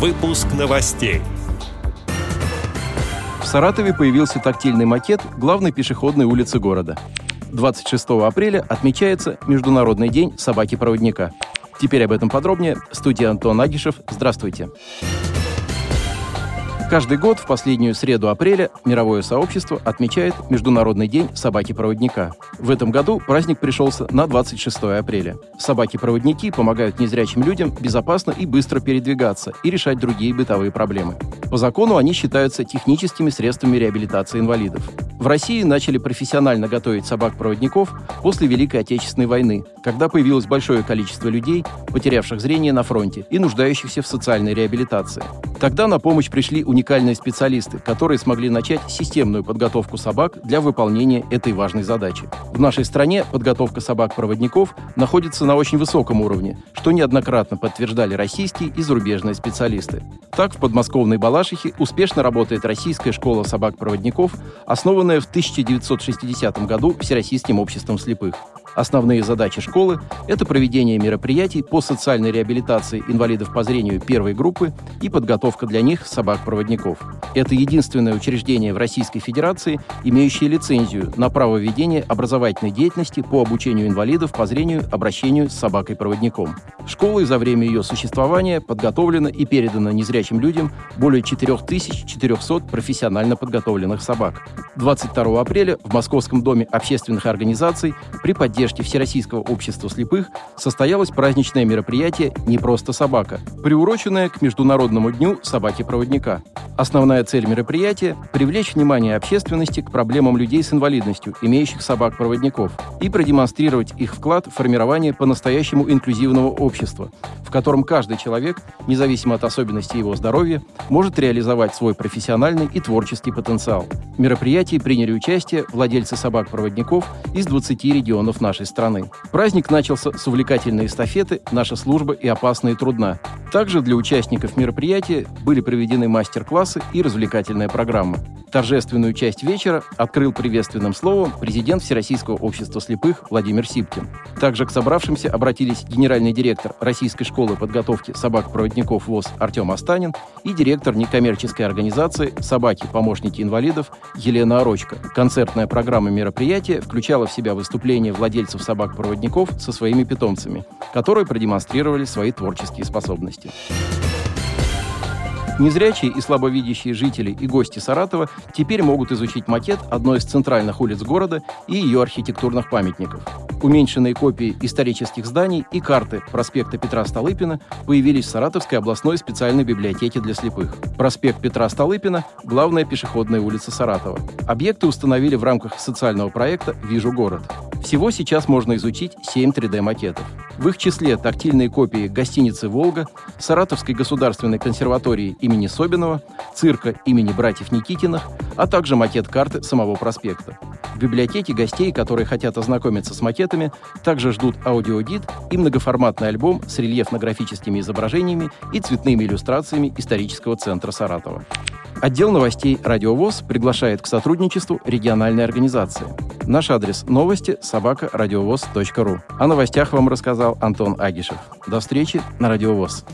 Выпуск новостей. В Саратове появился тактильный макет главной пешеходной улицы города. 26 апреля отмечается Международный день собаки-проводника. Теперь об этом подробнее. Студия Антон Агишев. Здравствуйте. Каждый год в последнюю среду апреля мировое сообщество отмечает Международный день собаки-проводника. В этом году праздник пришелся на 26 апреля. Собаки-проводники помогают незрячим людям безопасно и быстро передвигаться и решать другие бытовые проблемы. По закону они считаются техническими средствами реабилитации инвалидов. В России начали профессионально готовить собак-проводников после Великой Отечественной войны, когда появилось большое количество людей, потерявших зрение на фронте и нуждающихся в социальной реабилитации. Тогда на помощь пришли уникальные специалисты, которые смогли начать системную подготовку собак для выполнения этой важной задачи. В нашей стране подготовка собак-проводников находится на очень высоком уровне, что неоднократно подтверждали российские и зарубежные специалисты. Так, в подмосковной Балашихе успешно работает российская школа собак-проводников, основанная в 1960 году Всероссийским обществом слепых. Основные задачи школы – это проведение мероприятий по социальной реабилитации инвалидов по зрению первой группы и подготовка для них собак-проводников. Это единственное учреждение в Российской Федерации, имеющее лицензию на право ведения образовательной деятельности по обучению инвалидов по зрению обращению с собакой-проводником. Школой за время ее существования подготовлено и передано незрячим людям более 4400 профессионально подготовленных собак. 22 апреля в Московском доме общественных организаций при поддержке Всероссийского общества слепых состоялось праздничное мероприятие «Не просто собака», приуроченное к Международному дню собаки-проводника. Основная цель мероприятия – привлечь внимание общественности к проблемам людей с инвалидностью, имеющих собак-проводников, и продемонстрировать их вклад в формирование по-настоящему инклюзивного общества, в котором каждый человек, независимо от особенностей его здоровья, может реализовать свой профессиональный и творческий потенциал. В мероприятии приняли участие владельцы собак-проводников из 20 регионов нашей страны. Праздник начался с увлекательной эстафеты «Наша служба и опасна и трудна». Также для участников мероприятия были проведены мастер-классы и развлекательная программа. Торжественную часть вечера открыл приветственным словом президент Всероссийского общества слепых Владимир Сипкин. Также к собравшимся обратились генеральный директор Российской школы подготовки собак-проводников ВОЗ Артем Астанин и директор некоммерческой организации «Собаки. Помощники инвалидов» Елена Орочка. Концертная программа мероприятия включала в себя выступления владельцев собак-проводников со своими питомцами, которые продемонстрировали свои творческие способности. Незрячие и слабовидящие жители и гости Саратова теперь могут изучить макет одной из центральных улиц города и ее архитектурных памятников. Уменьшенные копии исторических зданий и карты проспекта Петра Столыпина появились в Саратовской областной специальной библиотеке для слепых. Проспект Петра Столыпина – главная пешеходная улица Саратова. Объекты установили в рамках социального проекта «Вижу город». Всего сейчас можно изучить 7 3D-макетов. В их числе тактильные копии гостиницы «Волга», Саратовской государственной консерватории имени Собинова, цирка имени братьев Никитиных, а также макет карты самого проспекта. В библиотеке гостей, которые хотят ознакомиться с макетами, также ждут аудиогид и многоформатный альбом с рельефно-графическими изображениями и цветными иллюстрациями исторического центра Саратова. Отдел новостей «Радиовоз» приглашает к сотрудничеству региональной организации. Наш адрес новости – собакарадиовоз.ру. О новостях вам рассказал Антон Агишев. До встречи на «Радиовоз».